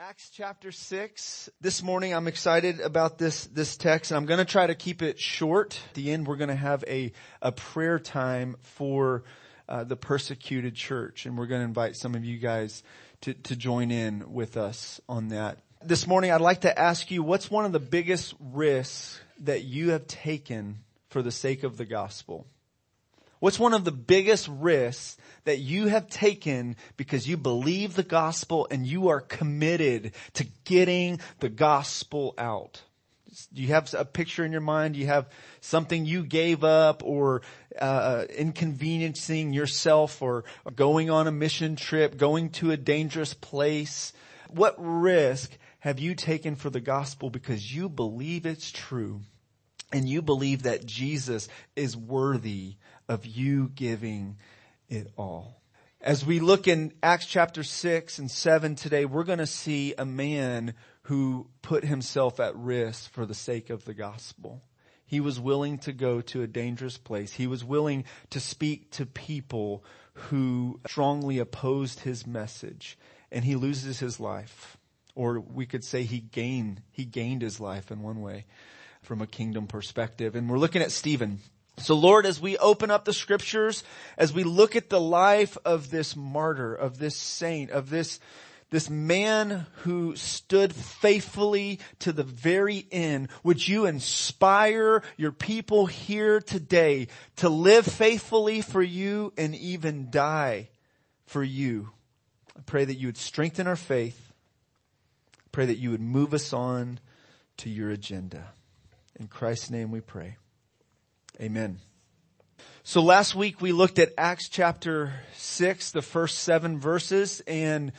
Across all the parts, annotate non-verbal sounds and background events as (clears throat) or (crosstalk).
Acts chapter 6. This morning I'm excited about this, this text and I'm going to try to keep it short. At the end we're going to have a, a prayer time for uh, the persecuted church and we're going to invite some of you guys to, to join in with us on that. This morning I'd like to ask you what's one of the biggest risks that you have taken for the sake of the gospel? What's one of the biggest risks that you have taken because you believe the gospel and you are committed to getting the gospel out? Do you have a picture in your mind? Do you have something you gave up or uh, inconveniencing yourself or going on a mission trip, going to a dangerous place? What risk have you taken for the gospel because you believe it's true and you believe that Jesus is worthy of you giving it all. As we look in Acts chapter 6 and 7 today, we're going to see a man who put himself at risk for the sake of the gospel. He was willing to go to a dangerous place. He was willing to speak to people who strongly opposed his message and he loses his life. Or we could say he gained, he gained his life in one way from a kingdom perspective. And we're looking at Stephen. So Lord, as we open up the scriptures, as we look at the life of this martyr, of this saint, of this, this man who stood faithfully to the very end, would you inspire your people here today to live faithfully for you and even die for you? I pray that you would strengthen our faith. I pray that you would move us on to your agenda. In Christ's name we pray. Amen. So last week we looked at Acts chapter 6, the first seven verses, and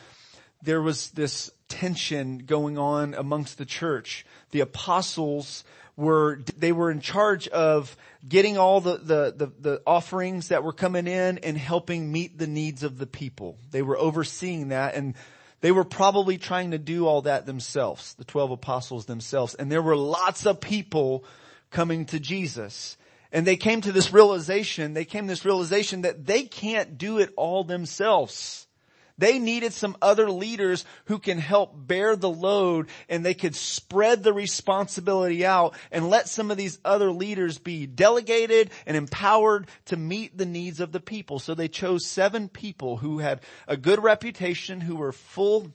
there was this tension going on amongst the church. The apostles were, they were in charge of getting all the, the, the, the, offerings that were coming in and helping meet the needs of the people. They were overseeing that and they were probably trying to do all that themselves, the 12 apostles themselves. And there were lots of people coming to Jesus. And they came to this realization, they came to this realization that they can't do it all themselves. They needed some other leaders who can help bear the load and they could spread the responsibility out and let some of these other leaders be delegated and empowered to meet the needs of the people. So they chose seven people who had a good reputation, who were full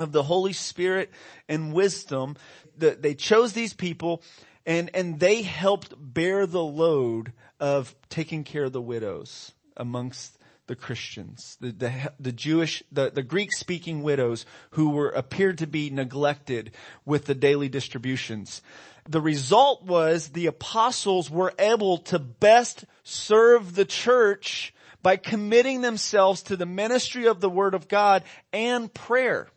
of the Holy Spirit and wisdom. They chose these people and, and they helped bear the load of taking care of the widows amongst the Christians, the, the, the Jewish, the, the Greek speaking widows who were, appeared to be neglected with the daily distributions. The result was the apostles were able to best serve the church by committing themselves to the ministry of the word of God and prayer.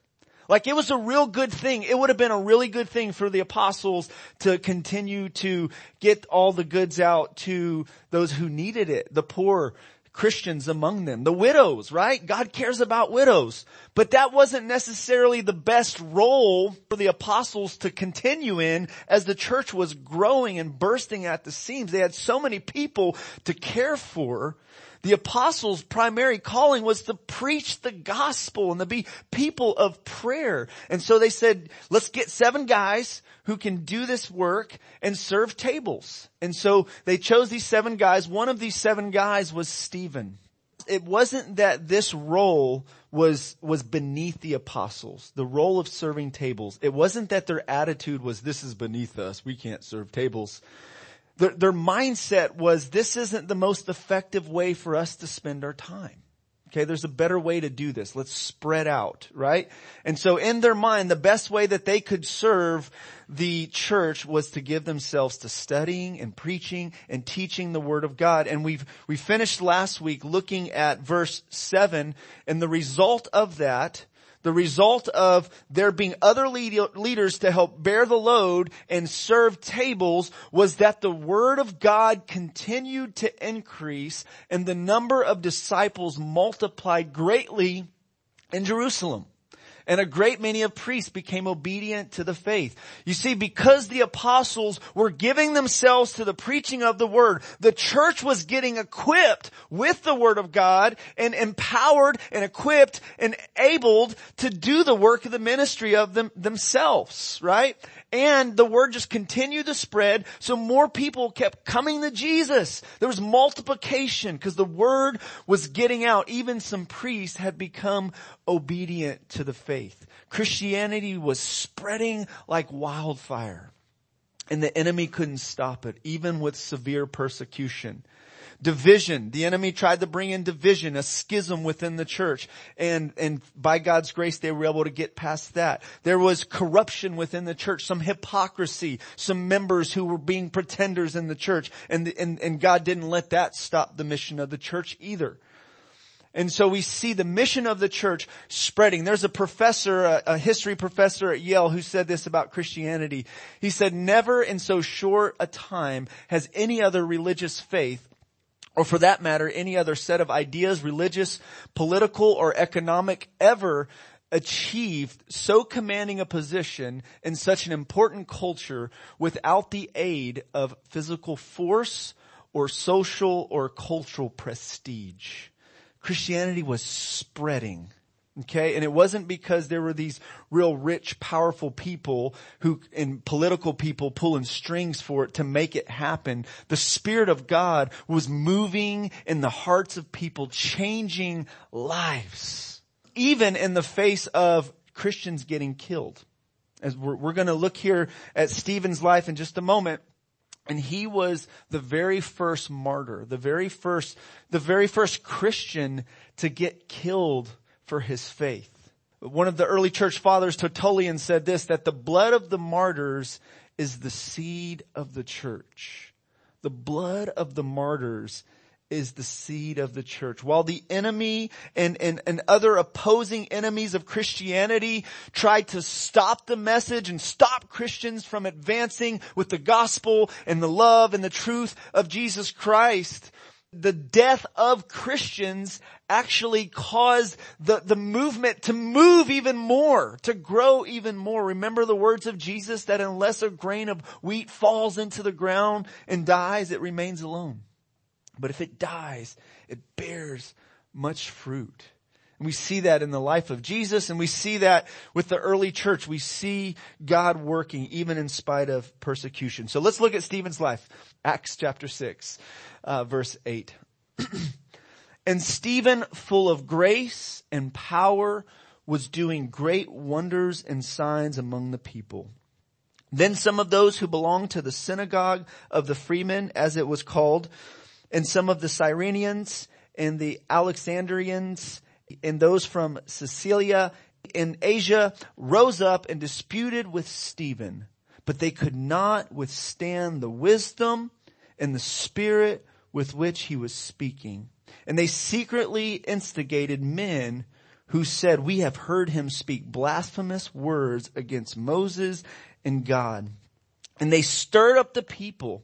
Like it was a real good thing. It would have been a really good thing for the apostles to continue to get all the goods out to those who needed it, the poor, Christians among them, the widows, right? God cares about widows. But that wasn't necessarily the best role for the apostles to continue in as the church was growing and bursting at the seams. They had so many people to care for the apostles' primary calling was to preach the gospel and to be people of prayer. And so they said, let's get seven guys who can do this work and serve tables. And so they chose these seven guys. One of these seven guys was Stephen. It wasn't that this role was, was beneath the apostles, the role of serving tables. It wasn't that their attitude was, this is beneath us. We can't serve tables. Their, their mindset was this isn't the most effective way for us to spend our time. Okay, there's a better way to do this. Let's spread out, right? And so in their mind, the best way that they could serve the church was to give themselves to studying and preaching and teaching the word of God. And we've, we finished last week looking at verse seven and the result of that the result of there being other lead- leaders to help bear the load and serve tables was that the word of God continued to increase and the number of disciples multiplied greatly in Jerusalem. And a great many of priests became obedient to the faith. You see, because the apostles were giving themselves to the preaching of the word, the church was getting equipped with the word of God and empowered and equipped and abled to do the work of the ministry of them themselves, right? And the word just continued to spread, so more people kept coming to Jesus. There was multiplication because the word was getting out. Even some priests had become obedient to the faith. Christianity was spreading like wildfire. And the enemy couldn't stop it, even with severe persecution division. The enemy tried to bring in division, a schism within the church. And, and by God's grace, they were able to get past that. There was corruption within the church, some hypocrisy, some members who were being pretenders in the church. And, and, and God didn't let that stop the mission of the church either. And so we see the mission of the church spreading. There's a professor, a, a, history professor at Yale who said this about Christianity. He said, never in so short a time has any other religious faith or for that matter, any other set of ideas, religious, political, or economic ever achieved so commanding a position in such an important culture without the aid of physical force or social or cultural prestige. Christianity was spreading Okay. And it wasn't because there were these real rich, powerful people who, and political people pulling strings for it to make it happen. The Spirit of God was moving in the hearts of people, changing lives. Even in the face of Christians getting killed. As we're, we're going to look here at Stephen's life in just a moment. And he was the very first martyr, the very first, the very first Christian to get killed for his faith. One of the early church fathers, Tertullian, said this, that the blood of the martyrs is the seed of the church. The blood of the martyrs is the seed of the church. While the enemy and, and, and other opposing enemies of Christianity tried to stop the message and stop Christians from advancing with the gospel and the love and the truth of Jesus Christ, the death of Christians actually caused the, the movement to move even more, to grow even more. Remember the words of Jesus that unless a grain of wheat falls into the ground and dies, it remains alone. But if it dies, it bears much fruit. And we see that in the life of Jesus and we see that with the early church. We see God working even in spite of persecution. So let's look at Stephen's life. Acts chapter 6, uh, verse 8. (clears throat) and Stephen, full of grace and power, was doing great wonders and signs among the people. Then some of those who belonged to the synagogue of the freemen, as it was called, and some of the Cyrenians and the Alexandrians and those from Cilicia in Asia rose up and disputed with Stephen, but they could not withstand the wisdom and the spirit with which he was speaking. And they secretly instigated men who said, we have heard him speak blasphemous words against Moses and God. And they stirred up the people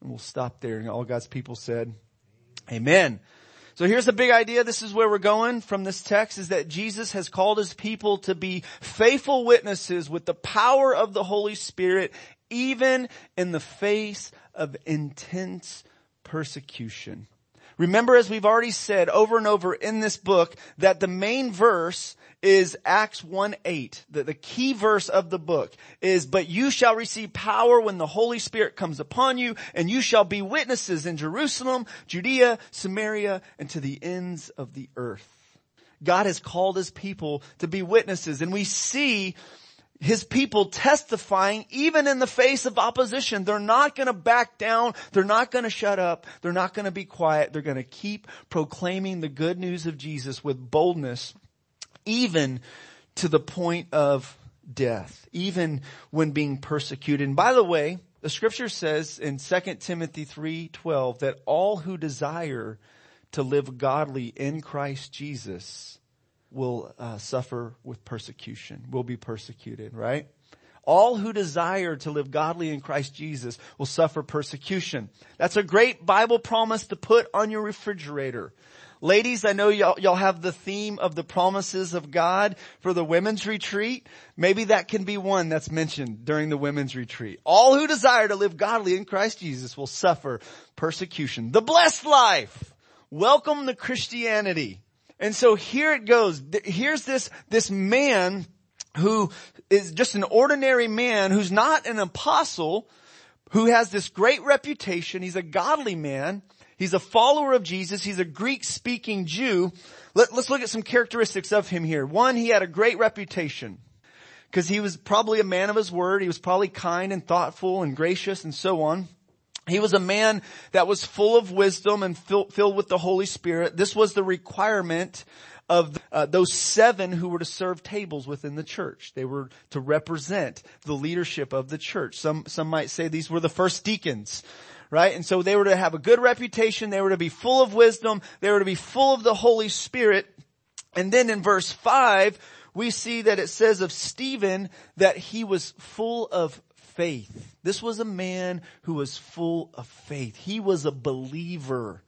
And we'll stop there. And all God's people said, Amen. So here's the big idea. This is where we're going from this text is that Jesus has called his people to be faithful witnesses with the power of the Holy Spirit, even in the face of intense persecution. Remember, as we've already said over and over in this book, that the main verse is Acts 1-8. The, the key verse of the book is, but you shall receive power when the Holy Spirit comes upon you, and you shall be witnesses in Jerusalem, Judea, Samaria, and to the ends of the earth. God has called his people to be witnesses, and we see his people testifying even in the face of opposition. They're not going to back down. They're not going to shut up. They're not going to be quiet. They're going to keep proclaiming the good news of Jesus with boldness even to the point of death, even when being persecuted. And by the way, the scripture says in 2 Timothy 3:12 that all who desire to live godly in Christ Jesus will uh, suffer with persecution, will be persecuted, right? All who desire to live godly in Christ Jesus will suffer persecution. That's a great Bible promise to put on your refrigerator. Ladies, I know y'all, y'all have the theme of the promises of God for the women's retreat. Maybe that can be one that's mentioned during the women's retreat. All who desire to live godly in Christ Jesus will suffer persecution. The blessed life. Welcome to Christianity. And so here it goes. Here's this, this man who is just an ordinary man who's not an apostle, who has this great reputation. He's a godly man. He's a follower of Jesus. He's a Greek speaking Jew. Let, us look at some characteristics of him here. One, he had a great reputation because he was probably a man of his word. He was probably kind and thoughtful and gracious and so on. He was a man that was full of wisdom and filled with the Holy Spirit. This was the requirement of uh, those seven who were to serve tables within the church. They were to represent the leadership of the church. Some, some might say these were the first deacons right? And so they were to have a good reputation. They were to be full of wisdom. They were to be full of the Holy Spirit. And then in verse five, we see that it says of Stephen that he was full of faith. This was a man who was full of faith. He was a believer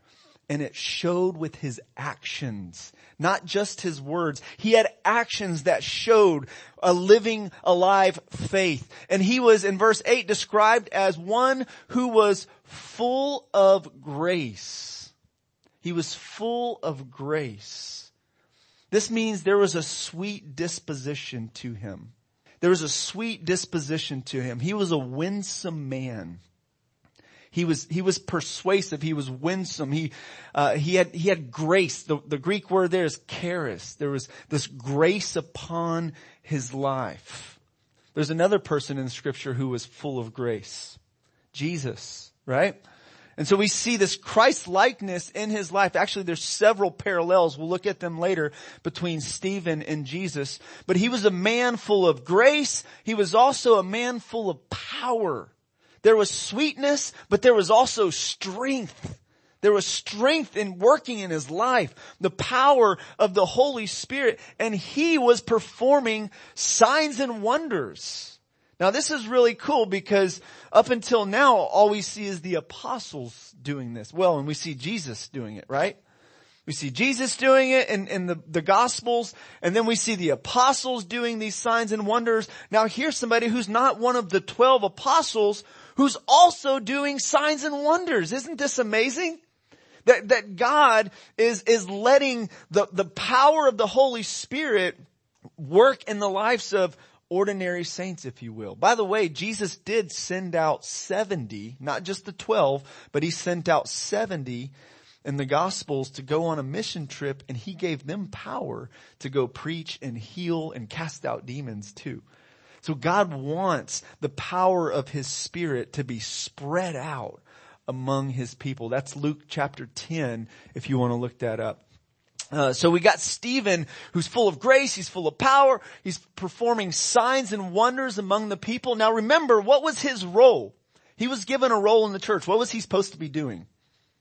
and it showed with his actions, not just his words. He had actions that showed a living, alive faith. And he was in verse 8 described as one who was full of grace. He was full of grace. This means there was a sweet disposition to him. There was a sweet disposition to him. He was a winsome man. He was, he was persuasive. He was winsome. He, uh, he had, he had grace. The, the Greek word there is charis. There was this grace upon his life. There's another person in scripture who was full of grace. Jesus, right? And so we see this Christ likeness in his life. Actually, there's several parallels. We'll look at them later between Stephen and Jesus. But he was a man full of grace. He was also a man full of power. There was sweetness, but there was also strength. There was strength in working in his life, the power of the Holy Spirit, and he was performing signs and wonders. Now this is really cool because up until now, all we see is the apostles doing this. Well, and we see Jesus doing it, right? We see Jesus doing it in, in the, the gospels, and then we see the apostles doing these signs and wonders. Now here's somebody who's not one of the twelve apostles who's also doing signs and wonders. Isn't this amazing? That, that God is, is letting the, the power of the Holy Spirit work in the lives of ordinary saints, if you will. By the way, Jesus did send out 70, not just the 12, but he sent out 70 in the gospels to go on a mission trip and he gave them power to go preach and heal and cast out demons too. So God wants the power of His Spirit to be spread out among His people. That's Luke chapter 10, if you want to look that up. Uh, so we got Stephen who's full of grace, he's full of power, he's performing signs and wonders among the people. Now remember, what was his role? He was given a role in the church. What was he supposed to be doing?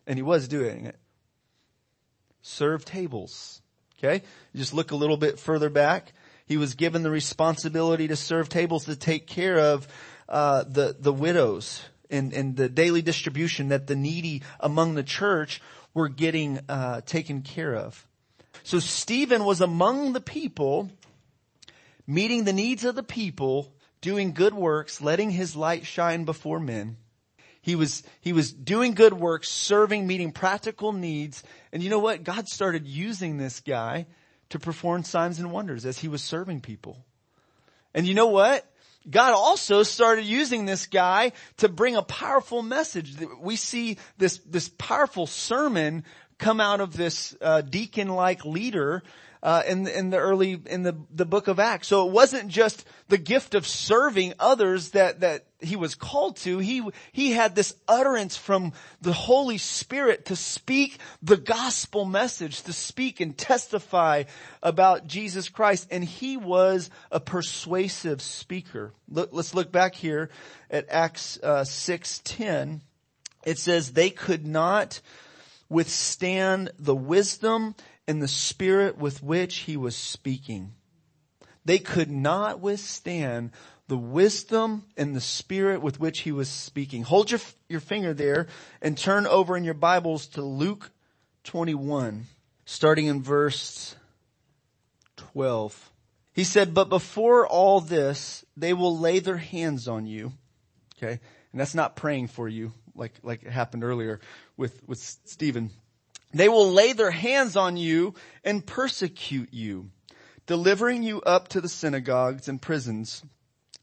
And he was doing it. Serve tables. Okay? You just look a little bit further back. He was given the responsibility to serve tables to take care of uh, the the widows and, and the daily distribution that the needy among the church were getting uh, taken care of. So Stephen was among the people, meeting the needs of the people, doing good works, letting his light shine before men. He was, he was doing good works, serving, meeting practical needs. And you know what? God started using this guy to perform signs and wonders as he was serving people. And you know what? God also started using this guy to bring a powerful message. We see this, this powerful sermon come out of this uh, deacon-like leader uh, in, in the early, in the, the book of Acts. So it wasn't just the gift of serving others that, that he was called to. He, he had this utterance from the Holy Spirit to speak the gospel message, to speak and testify about Jesus Christ. And he was a persuasive speaker. Let's look back here at Acts uh, 6.10. It says they could not withstand the wisdom and the spirit with which he was speaking. They could not withstand the wisdom and the spirit with which he was speaking. Hold your, your finger there and turn over in your Bibles to Luke 21, starting in verse 12. He said, but before all this, they will lay their hands on you. Okay. And that's not praying for you like, like it happened earlier with, with Stephen. They will lay their hands on you and persecute you, delivering you up to the synagogues and prisons,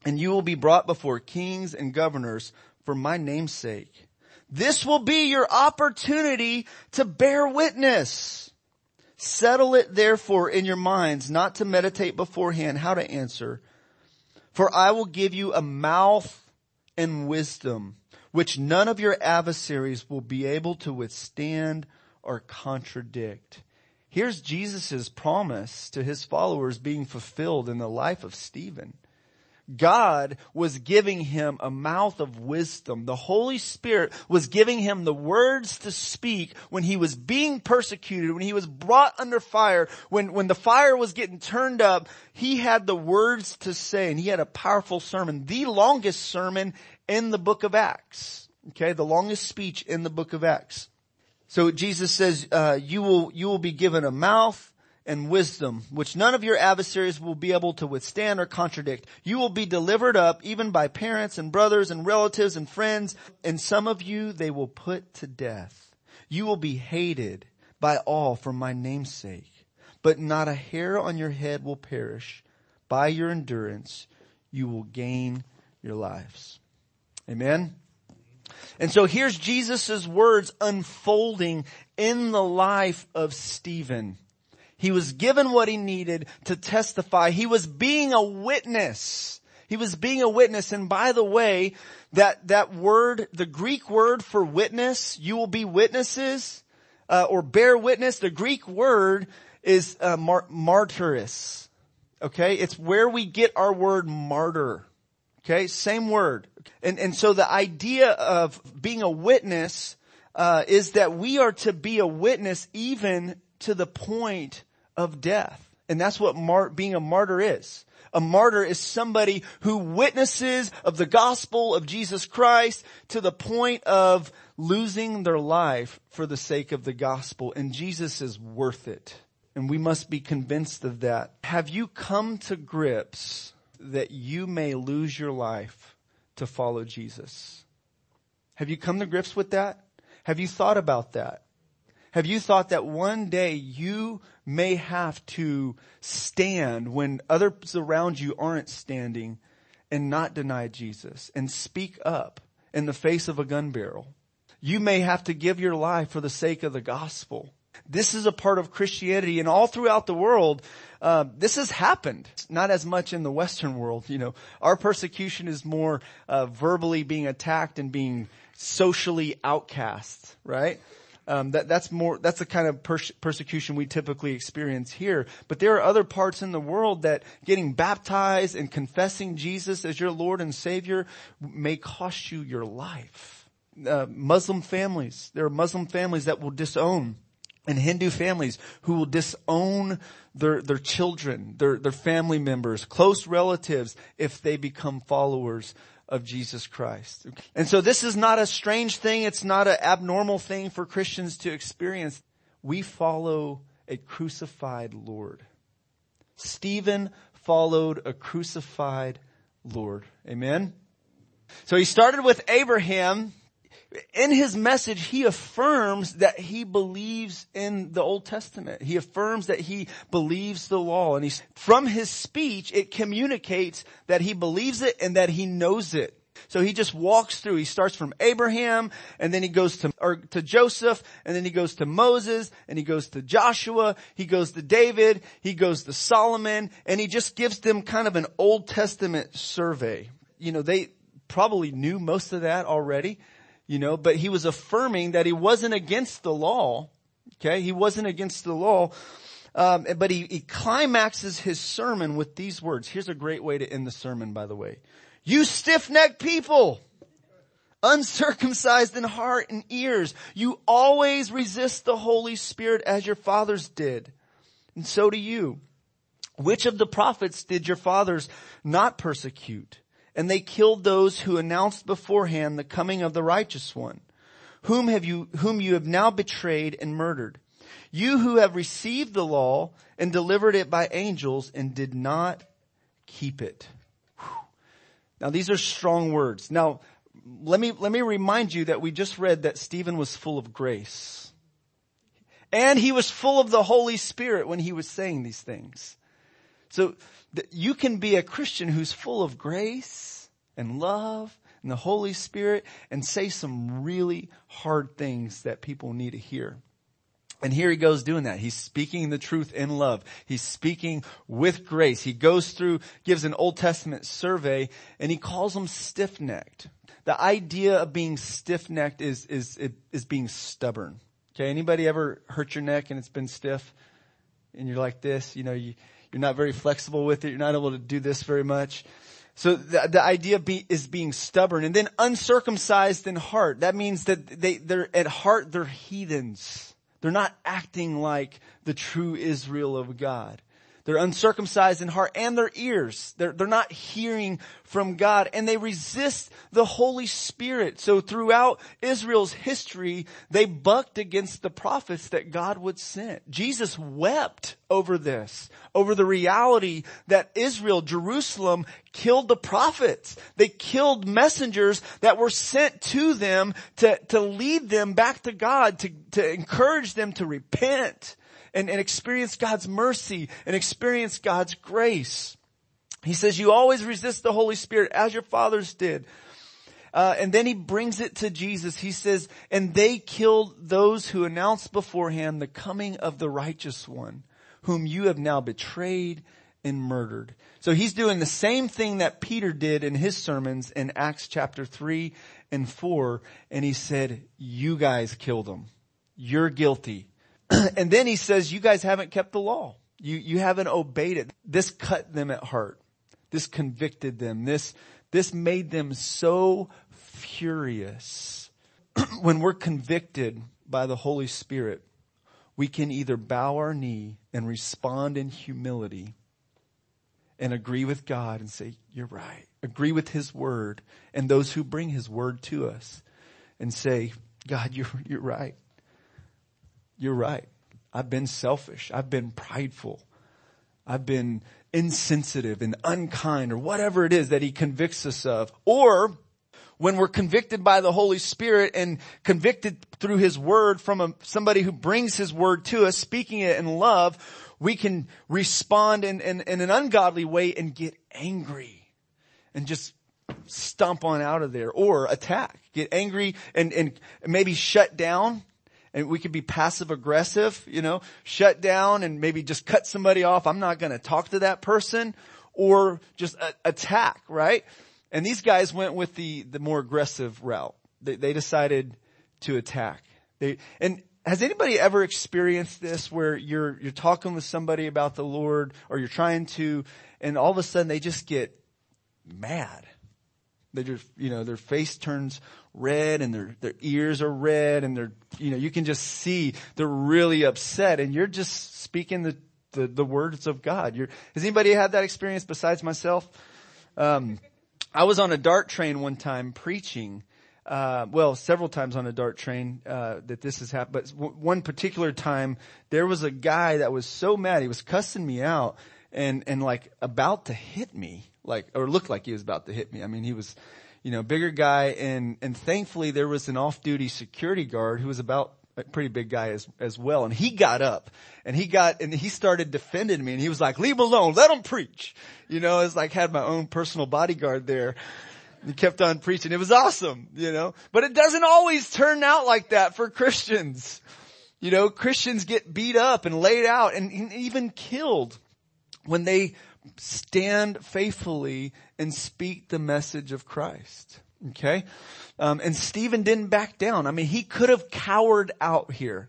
and you will be brought before kings and governors for my name's sake. This will be your opportunity to bear witness. Settle it therefore in your minds not to meditate beforehand how to answer. For I will give you a mouth and wisdom which none of your adversaries will be able to withstand or contradict. Here's Jesus' promise to his followers being fulfilled in the life of Stephen. God was giving him a mouth of wisdom. The Holy Spirit was giving him the words to speak when he was being persecuted, when he was brought under fire, when, when the fire was getting turned up, he had the words to say and he had a powerful sermon, the longest sermon in the book of Acts. Okay, the longest speech in the book of Acts. So Jesus says, uh, you will, you will be given a mouth and wisdom, which none of your adversaries will be able to withstand or contradict. You will be delivered up even by parents and brothers and relatives and friends, and some of you they will put to death. You will be hated by all for my name's sake, but not a hair on your head will perish. By your endurance, you will gain your lives. Amen. And so here's Jesus' words unfolding in the life of Stephen. He was given what he needed to testify. He was being a witness. He was being a witness. And by the way, that, that word, the Greek word for witness, you will be witnesses, uh, or bear witness, the Greek word is uh, mar- martyris. Okay? It's where we get our word martyr. Okay? Same word. And, and so the idea of being a witness, uh, is that we are to be a witness even to the point of death. And that's what mar- being a martyr is. A martyr is somebody who witnesses of the gospel of Jesus Christ to the point of losing their life for the sake of the gospel. And Jesus is worth it. And we must be convinced of that. Have you come to grips that you may lose your life to follow Jesus? Have you come to grips with that? Have you thought about that? Have you thought that one day you may have to stand when others around you aren't standing and not deny Jesus and speak up in the face of a gun barrel? You may have to give your life for the sake of the gospel. This is a part of Christianity and all throughout the world, uh, this has happened. Not as much in the Western world, you know. Our persecution is more uh, verbally being attacked and being socially outcast, right? Um, that, that's more, that's the kind of pers- persecution we typically experience here. But there are other parts in the world that getting baptized and confessing Jesus as your Lord and Savior may cost you your life. Uh, Muslim families, there are Muslim families that will disown and Hindu families who will disown their, their children, their, their family members, close relatives if they become followers of Jesus Christ. And so this is not a strange thing. It's not an abnormal thing for Christians to experience. We follow a crucified Lord. Stephen followed a crucified Lord. Amen. So he started with Abraham in his message, he affirms that he believes in the Old Testament. He affirms that he believes the law. And he's, from his speech, it communicates that he believes it and that he knows it. So he just walks through. He starts from Abraham and then he goes to, or to Joseph and then he goes to Moses and he goes to Joshua. He goes to David. He goes to Solomon and he just gives them kind of an Old Testament survey. You know, they probably knew most of that already, you know, but he was affirming that he wasn't against the law. Okay. He wasn't against the law. Um, but he, he climaxes his sermon with these words. Here's a great way to end the sermon, by the way. You stiff-necked people, uncircumcised in heart and ears, you always resist the Holy Spirit as your fathers did. And so do you. Which of the prophets did your fathers not persecute? And they killed those who announced beforehand the coming of the righteous one, whom have you, whom you have now betrayed and murdered. You who have received the law and delivered it by angels and did not keep it. Now these are strong words. Now, let me, let me remind you that we just read that Stephen was full of grace. And he was full of the Holy Spirit when he was saying these things. So you can be a Christian who's full of grace and love and the Holy Spirit and say some really hard things that people need to hear. And here he goes doing that. He's speaking the truth in love. He's speaking with grace. He goes through, gives an Old Testament survey, and he calls them stiff-necked. The idea of being stiff-necked is, is, is being stubborn. Okay, anybody ever hurt your neck and it's been stiff? And you're like this, you know, you, you're not very flexible with it. You're not able to do this very much. So the, the idea be, is being stubborn and then uncircumcised in heart. That means that they, they're at heart, they're heathens. They're not acting like the true Israel of God. They're uncircumcised in heart and their ears. They're, they're not hearing from God and they resist the Holy Spirit. So throughout Israel's history, they bucked against the prophets that God would send. Jesus wept over this, over the reality that Israel, Jerusalem killed the prophets. They killed messengers that were sent to them to, to lead them back to God, to, to encourage them to repent and, and experience God's mercy and experience God's grace. He says, you always resist the Holy Spirit as your fathers did. Uh, and then he brings it to Jesus. He says, and they killed those who announced beforehand the coming of the righteous one, whom you have now betrayed and murdered. So he's doing the same thing that Peter did in his sermons in Acts chapter 3 and 4. And he said, you guys killed him. You're guilty. (clears throat) and then he says, you guys haven't kept the law. You, you haven't obeyed it. This cut them at heart. This convicted them. This, this made them so furious. (clears throat) when we're convicted by the Holy Spirit, we can either bow our knee and respond in humility and agree with God and say, you're right. Agree with His word and those who bring His word to us and say, God, you're, you're right you're right. I've been selfish. I've been prideful. I've been insensitive and unkind or whatever it is that he convicts us of. Or when we're convicted by the Holy Spirit and convicted through his word from a, somebody who brings his word to us, speaking it in love, we can respond in, in, in an ungodly way and get angry and just stomp on out of there or attack, get angry and, and maybe shut down and we could be passive aggressive, you know, shut down and maybe just cut somebody off. I'm not going to talk to that person or just a- attack, right? And these guys went with the, the more aggressive route. They, they decided to attack. They, and has anybody ever experienced this where you're, you're talking with somebody about the Lord or you're trying to, and all of a sudden they just get mad? They just, you know, their face turns red and their, their ears are red and they're, you know, you can just see they're really upset and you're just speaking the, the, the words of God. You're, has anybody had that experience besides myself? Um, I was on a dart train one time preaching, uh, well, several times on a dart train, uh, that this has happened, but w- one particular time, there was a guy that was so mad, he was cussing me out and, and like about to hit me, like, or looked like he was about to hit me. I mean, he was, you know, bigger guy and, and thankfully there was an off-duty security guard who was about a pretty big guy as, as well. And he got up and he got, and he started defending me and he was like, leave him alone, let him preach. You know, it's like had my own personal bodyguard there. He kept on preaching. It was awesome, you know, but it doesn't always turn out like that for Christians. You know, Christians get beat up and laid out and even killed when they stand faithfully and speak the message of Christ. Okay? Um, and Stephen didn't back down. I mean, he could have cowered out here.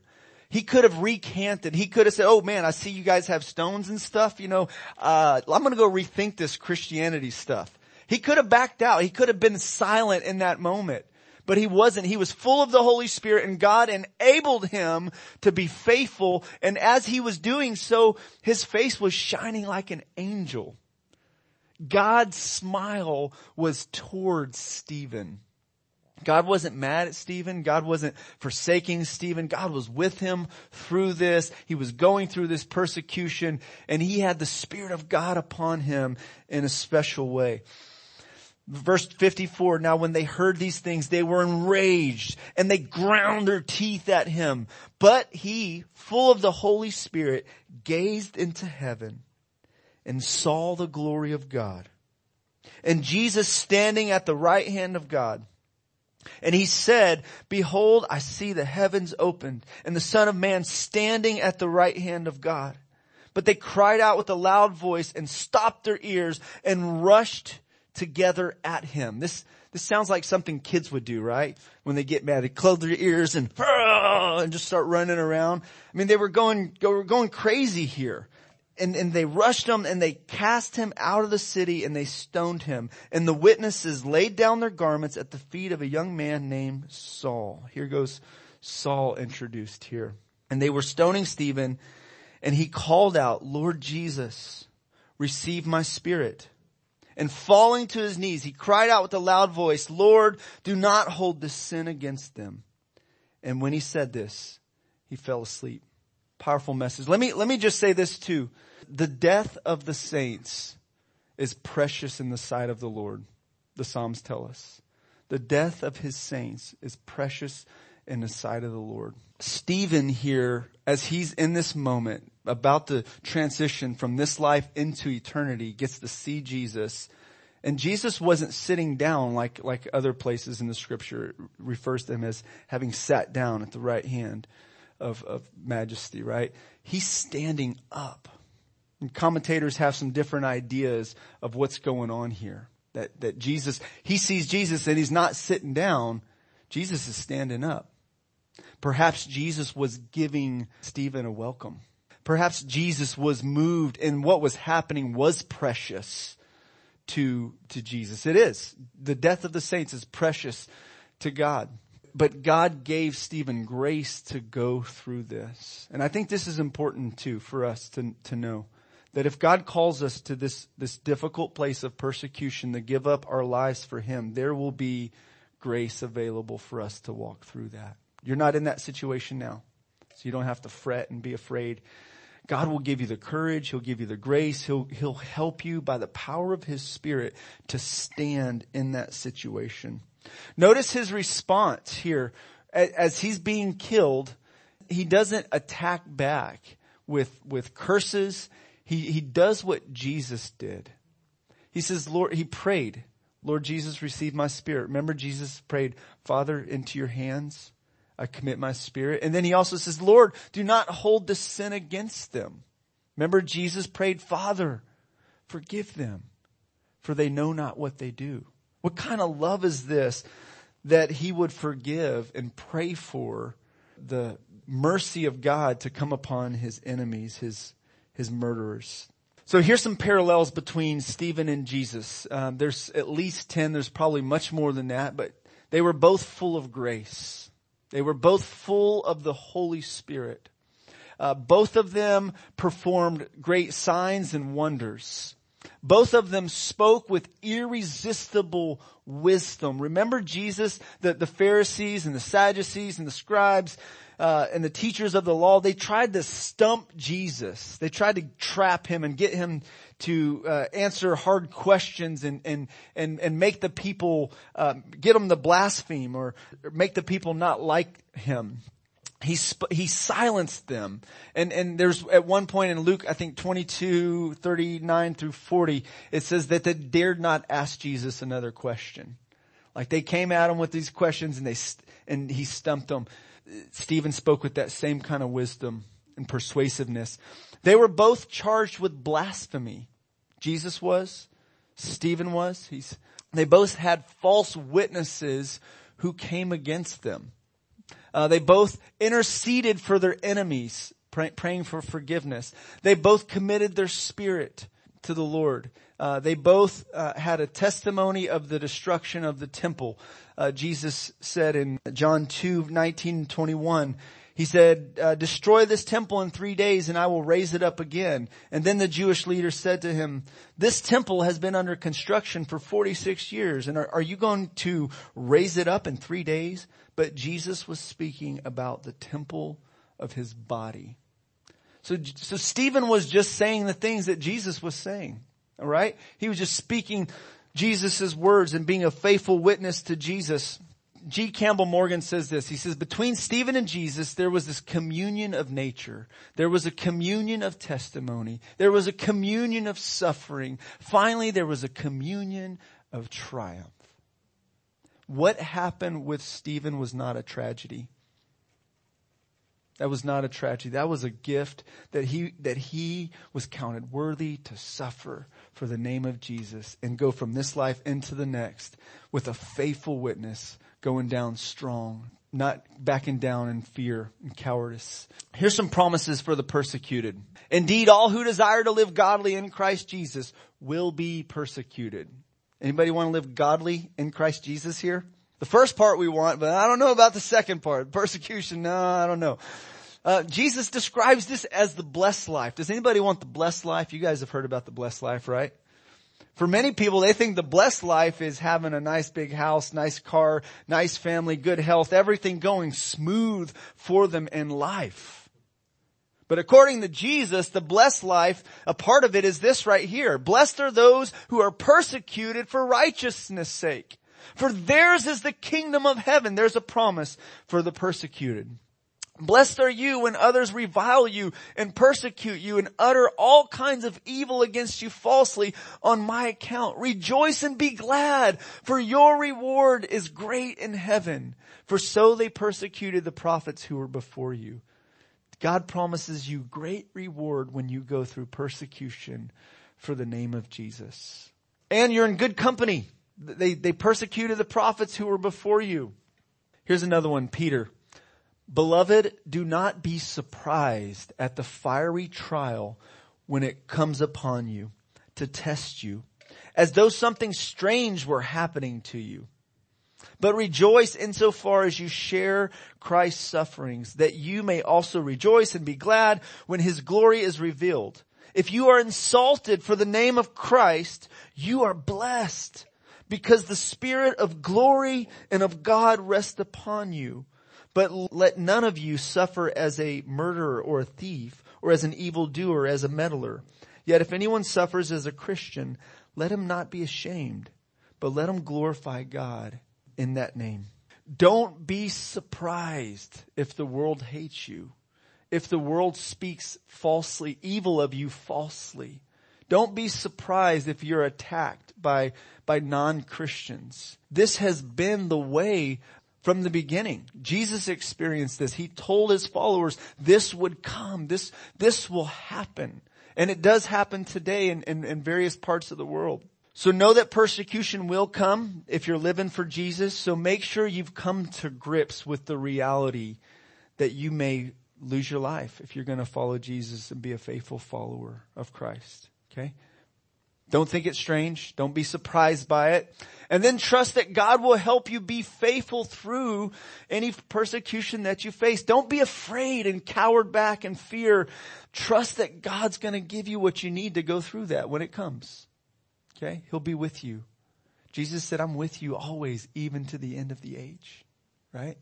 He could have recanted. He could have said, oh man, I see you guys have stones and stuff, you know, uh, I'm gonna go rethink this Christianity stuff. He could have backed out. He could have been silent in that moment. But he wasn't. He was full of the Holy Spirit and God enabled him to be faithful. And as he was doing so, his face was shining like an angel. God's smile was towards Stephen. God wasn't mad at Stephen. God wasn't forsaking Stephen. God was with him through this. He was going through this persecution and he had the Spirit of God upon him in a special way. Verse 54, now when they heard these things, they were enraged and they ground their teeth at him. But he, full of the Holy Spirit, gazed into heaven and saw the glory of God and Jesus standing at the right hand of God. And he said, behold, I see the heavens opened and the son of man standing at the right hand of God. But they cried out with a loud voice and stopped their ears and rushed together at him. This, this sounds like something kids would do, right? When they get mad, they close their ears and, (laughs) and just start running around. I mean, they were going, were going crazy here. And, and they rushed him and they cast him out of the city and they stoned him. And the witnesses laid down their garments at the feet of a young man named Saul. Here goes Saul introduced here. And they were stoning Stephen and he called out, Lord Jesus, receive my spirit. And falling to his knees, he cried out with a loud voice, Lord, do not hold this sin against them. And when he said this, he fell asleep. Powerful message. Let me, let me just say this too. The death of the saints is precious in the sight of the Lord. The Psalms tell us. The death of his saints is precious in the sight of the Lord. Stephen here, as he's in this moment, about to transition from this life into eternity, gets to see Jesus. And Jesus wasn't sitting down like, like other places in the scripture refers to him as having sat down at the right hand of, of majesty, right? He's standing up. And commentators have some different ideas of what's going on here. That, that Jesus, he sees Jesus and he's not sitting down. Jesus is standing up. Perhaps Jesus was giving Stephen a welcome. Perhaps Jesus was moved and what was happening was precious to, to Jesus. It is. The death of the saints is precious to God. But God gave Stephen grace to go through this. And I think this is important too for us to, to know that if God calls us to this, this difficult place of persecution to give up our lives for Him, there will be grace available for us to walk through that. You're not in that situation now. So you don't have to fret and be afraid. God will give you the courage. He'll give you the grace. He'll, he'll help you by the power of His Spirit to stand in that situation. Notice His response here. As He's being killed, He doesn't attack back with, with curses. He, He does what Jesus did. He says, Lord, He prayed, Lord Jesus, receive my spirit. Remember Jesus prayed, Father, into your hands. I commit my spirit. And then he also says, Lord, do not hold the sin against them. Remember Jesus prayed, Father, forgive them for they know not what they do. What kind of love is this that he would forgive and pray for the mercy of God to come upon his enemies, his, his murderers. So here's some parallels between Stephen and Jesus. Um, there's at least 10. There's probably much more than that, but they were both full of grace. They were both full of the Holy Spirit. Uh, both of them performed great signs and wonders. Both of them spoke with irresistible wisdom. Remember Jesus, the, the Pharisees and the Sadducees and the scribes, uh, and the teachers of the law, they tried to stump Jesus. They tried to trap him and get him to uh, answer hard questions and and and and make the people uh, get them to blaspheme or make the people not like him. he, sp- he silenced them. And, and there's at one point in Luke, I think 22, 39 through 40, it says that they dared not ask Jesus another question. Like they came at him with these questions and they, and he stumped them. Stephen spoke with that same kind of wisdom and persuasiveness. They were both charged with blasphemy. Jesus was, Stephen was. He's, they both had false witnesses who came against them. Uh, they both interceded for their enemies, pray, praying for forgiveness. They both committed their spirit to the Lord. Uh, they both uh, had a testimony of the destruction of the temple. Uh, Jesus said in John 2, 19 21, he said, uh, destroy this temple in three days and I will raise it up again. And then the Jewish leader said to him, this temple has been under construction for 46 years and are, are you going to raise it up in three days? But Jesus was speaking about the temple of his body. So, so Stephen was just saying the things that Jesus was saying. All right. He was just speaking Jesus' words and being a faithful witness to Jesus. G. Campbell Morgan says this. He says, between Stephen and Jesus, there was this communion of nature. There was a communion of testimony. There was a communion of suffering. Finally, there was a communion of triumph. What happened with Stephen was not a tragedy. That was not a tragedy. That was a gift that he, that he was counted worthy to suffer for the name of Jesus and go from this life into the next with a faithful witness going down strong, not backing down in fear and cowardice. Here's some promises for the persecuted. Indeed, all who desire to live godly in Christ Jesus will be persecuted. Anybody want to live godly in Christ Jesus here? The first part we want, but I don't know about the second part. Persecution, no, I don't know. Uh, Jesus describes this as the blessed life. Does anybody want the blessed life? You guys have heard about the blessed life, right? For many people, they think the blessed life is having a nice big house, nice car, nice family, good health, everything going smooth for them in life. But according to Jesus, the blessed life, a part of it is this right here. Blessed are those who are persecuted for righteousness sake. For theirs is the kingdom of heaven. There's a promise for the persecuted. Blessed are you when others revile you and persecute you and utter all kinds of evil against you falsely on my account. Rejoice and be glad, for your reward is great in heaven. For so they persecuted the prophets who were before you. God promises you great reward when you go through persecution for the name of Jesus. And you're in good company. They, they persecuted the prophets who were before you. Here's another one, Peter. Beloved, do not be surprised at the fiery trial when it comes upon you to test you, as though something strange were happening to you. But rejoice insofar as you share Christ's sufferings, that you may also rejoice and be glad when his glory is revealed. If you are insulted for the name of Christ, you are blessed because the spirit of glory and of God rests upon you. But let none of you suffer as a murderer or a thief or as an evildoer, as a meddler. Yet if anyone suffers as a Christian, let him not be ashamed, but let him glorify God in that name. Don't be surprised if the world hates you, if the world speaks falsely, evil of you falsely. Don't be surprised if you're attacked by, by non-Christians. This has been the way from the beginning. Jesus experienced this. He told his followers this would come. This, this will happen. And it does happen today in, in, in various parts of the world. So know that persecution will come if you're living for Jesus. So make sure you've come to grips with the reality that you may lose your life if you're going to follow Jesus and be a faithful follower of Christ. Okay? Don't think it's strange. Don't be surprised by it. And then trust that God will help you be faithful through any persecution that you face. Don't be afraid and cowered back in fear. Trust that God's going to give you what you need to go through that when it comes. Okay? He'll be with you. Jesus said, I'm with you always, even to the end of the age. Right?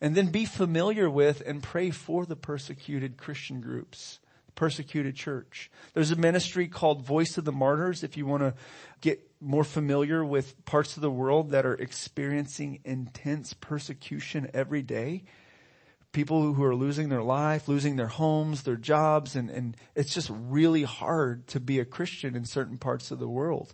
And then be familiar with and pray for the persecuted Christian groups persecuted church. There's a ministry called Voice of the Martyrs if you want to get more familiar with parts of the world that are experiencing intense persecution every day. people who are losing their life, losing their homes, their jobs, and, and it's just really hard to be a Christian in certain parts of the world.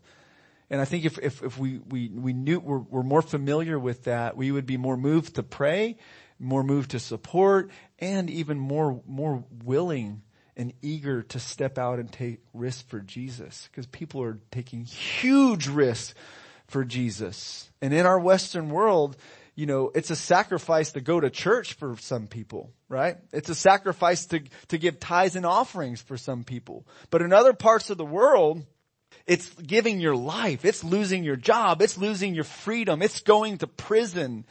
And I think if, if, if we, we, we knew, we're, we're more familiar with that, we would be more moved to pray, more moved to support, and even more, more willing and eager to step out and take risks for Jesus. Because people are taking huge risks for Jesus. And in our Western world, you know, it's a sacrifice to go to church for some people, right? It's a sacrifice to, to give tithes and offerings for some people. But in other parts of the world, it's giving your life. It's losing your job. It's losing your freedom. It's going to prison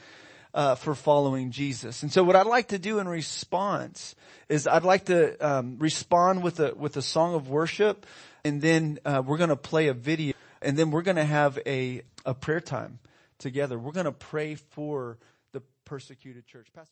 uh, for following Jesus. And so, what I'd like to do in response is I'd like to um, respond with a with a song of worship, and then uh, we're going to play a video, and then we're going to have a a prayer time together. We're going to pray for the persecuted church. Pastor